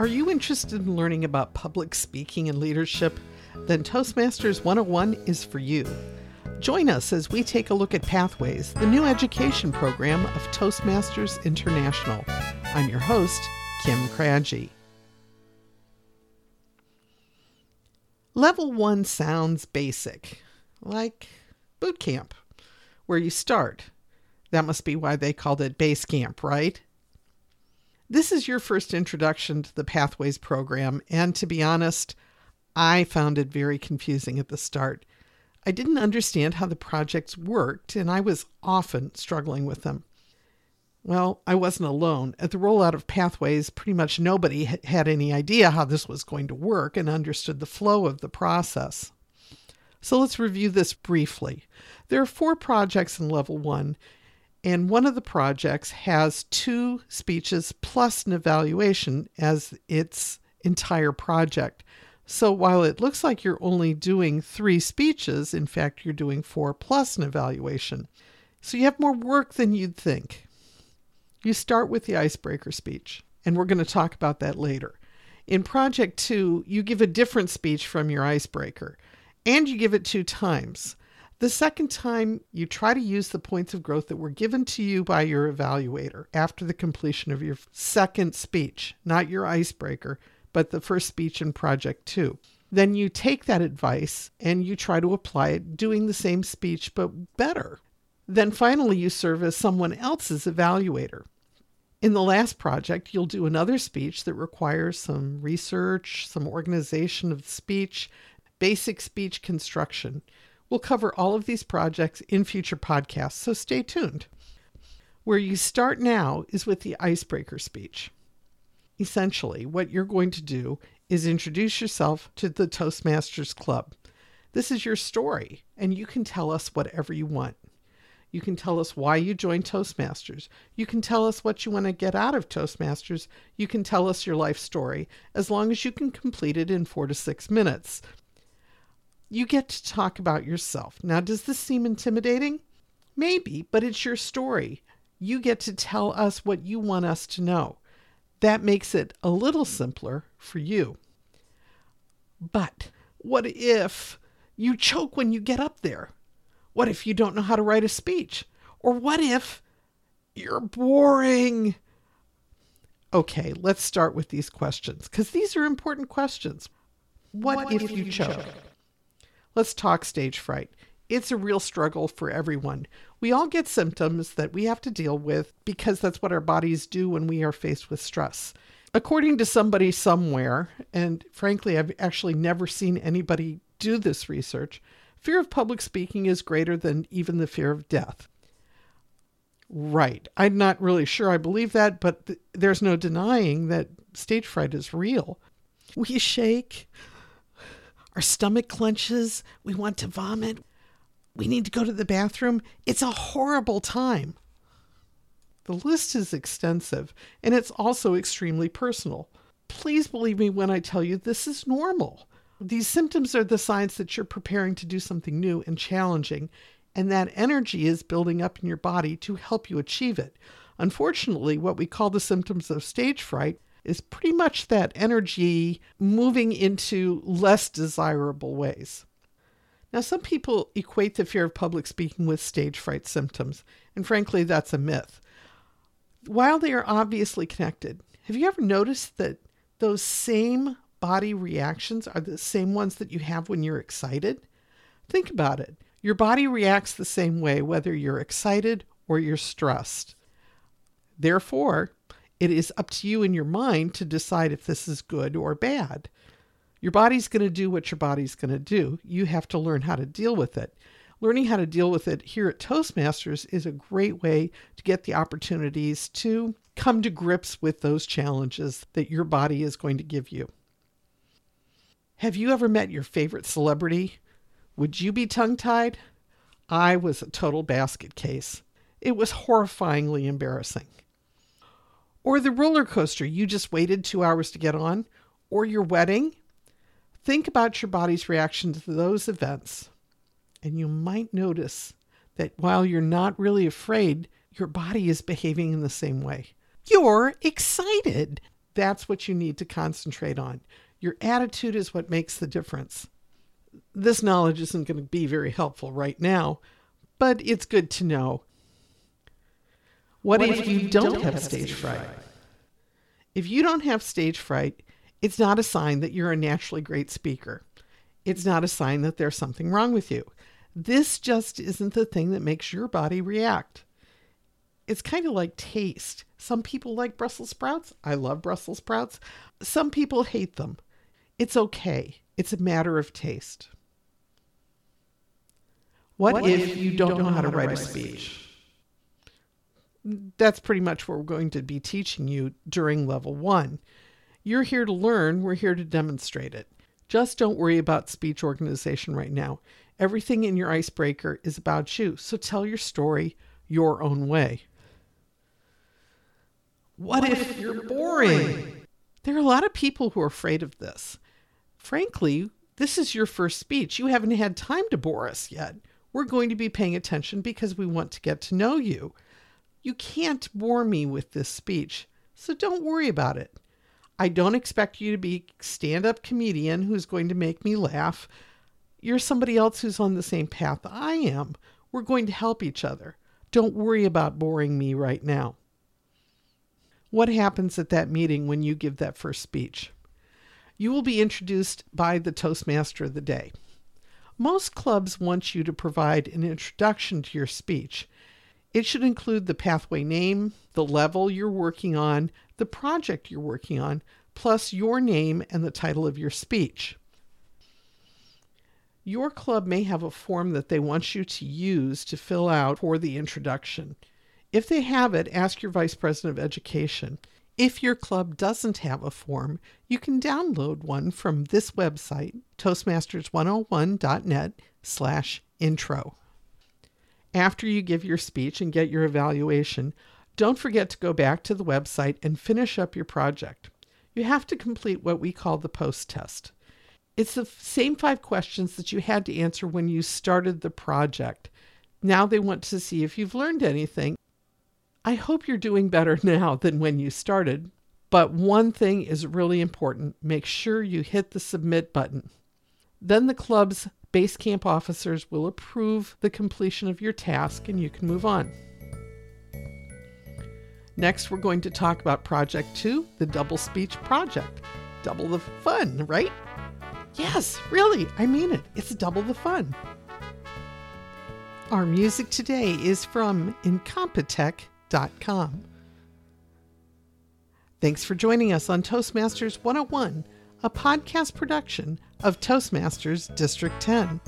Are you interested in learning about public speaking and leadership? Then Toastmasters 101 is for you. Join us as we take a look at Pathways, the new education program of Toastmasters International. I'm your host, Kim Craggy. Level 1 sounds basic, like boot camp, where you start. That must be why they called it base camp, right? This is your first introduction to the Pathways program, and to be honest, I found it very confusing at the start. I didn't understand how the projects worked, and I was often struggling with them. Well, I wasn't alone. At the rollout of Pathways, pretty much nobody had any idea how this was going to work and understood the flow of the process. So let's review this briefly. There are four projects in Level 1, and one of the projects has two speeches plus an evaluation as its entire project. So while it looks like you're only doing three speeches, in fact, you're doing four plus an evaluation. So you have more work than you'd think. You start with the icebreaker speech, and we're going to talk about that later. In project two, you give a different speech from your icebreaker, and you give it two times. The second time, you try to use the points of growth that were given to you by your evaluator after the completion of your second speech, not your icebreaker, but the first speech in Project 2. Then you take that advice and you try to apply it doing the same speech but better. Then finally, you serve as someone else's evaluator. In the last project, you'll do another speech that requires some research, some organization of the speech, basic speech construction. We'll cover all of these projects in future podcasts, so stay tuned. Where you start now is with the icebreaker speech. Essentially, what you're going to do is introduce yourself to the Toastmasters Club. This is your story, and you can tell us whatever you want. You can tell us why you joined Toastmasters. You can tell us what you want to get out of Toastmasters. You can tell us your life story, as long as you can complete it in four to six minutes you get to talk about yourself. Now, does this seem intimidating? Maybe, but it's your story. You get to tell us what you want us to know. That makes it a little simpler for you. But what if you choke when you get up there? What if you don't know how to write a speech? Or what if you're boring? Okay, let's start with these questions because these are important questions. What, what if, if, you, you choke? choke? Let's talk stage fright. It's a real struggle for everyone. We all get symptoms that we have to deal with because that's what our bodies do when we are faced with stress. According to somebody somewhere, and frankly, I've actually never seen anybody do this research, fear of public speaking is greater than even the fear of death. Right. I'm not really sure I believe that, but th- there's no denying that stage fright is real. We shake, our stomach clenches. We want to vomit. We need to go to the bathroom. It's a horrible time. The list is extensive and it's also extremely personal. Please believe me when I tell you this is normal. These symptoms are the signs that you're preparing to do something new and challenging, and that energy is building up in your body to help you achieve it. Unfortunately, what we call the symptoms of stage fright is pretty much that energy moving into less desirable ways. Now, some people equate the fear of public speaking with stage fright symptoms, and frankly, that's a myth. While they are obviously connected, have you ever noticed that those same body reactions are the same ones that you have when you're excited? Think about it. Your body reacts the same way whether you're excited or you're stressed. Therefore, it is up to you in your mind to decide if this is good or bad. Your body's going to do what your body's going to do. You have to learn how to deal with it. Learning how to deal with it here at Toastmasters is a great way to get the opportunities to come to grips with those challenges that your body is going to give you. Have you ever met your favorite celebrity? Would you be tongue tied? I was a total basket case. It was horrifyingly embarrassing or the roller coaster you just waited two hours to get on, or your wedding. Think about your body's reaction to those events, and you might notice that while you're not really afraid, your body is behaving in the same way. You're excited. That's what you need to concentrate on. Your attitude is what makes the difference. This knowledge isn't going to be very helpful right now, but it's good to know. What, what if, if, you, you don't, don't, have stage fright? fright? If you don't have stage fright, it's not a sign that you're a naturally great speaker. It's not a sign that there's something wrong with you. This just isn't the thing that makes your body react. It's kind of like taste. Some people like Brussels sprouts. I love Brussels sprouts. Some people hate them. It's okay. It's a matter of taste. What, what if, if, you don't, don't know how to write, write a speech? That's pretty much what we're going to be teaching you during level one. You're here to learn, we're here to demonstrate it. Just don't worry about speech organization right now. Everything in your icebreaker is about you, so tell your story your own way. What, what if, if, you're boring? boring? There are a lot of people who are afraid of this. Frankly, this is your first speech. You haven't had time to bore us yet. We're going to be paying attention because we want to get to know you. You can't bore me with this speech, so don't worry about it. I don't expect you to be a stand up comedian who's going to make me laugh. You're somebody else who's on the same path I am. We're going to help each other. Don't worry about boring me right now. What happens at that meeting when you give that first speech? You will be introduced by the Toastmaster of the day. Most clubs want you to provide an introduction to your speech. It should include the pathway name, the level you're working on, the project you're working on, plus your name and the title of your speech. Your club may have a form that they want you to use to fill out for the introduction. If they have it, ask your Vice President of Education. If your club doesn't have a form, you can download one from this website, toastmasters101.net slash intro. After you give your speech and get your evaluation, don't forget to go back to the website and finish up your project. You have to complete what we call the post test. It's the same five questions that you had to answer when you started the project. Now they want to see if you've learned anything. I hope you're doing better now than when you started, but one thing is really important make sure you hit the submit button. Then the club's base camp officers will approve the completion of your task and you can move on. Next, we're going to talk about Project 2, the Double Speech Project. Double the fun, right? Yes, really, I mean it. It's double the fun. Our music today is from Incompetech.com. Thanks for joining us on Toastmasters 101, a podcast production of Toastmasters District 10.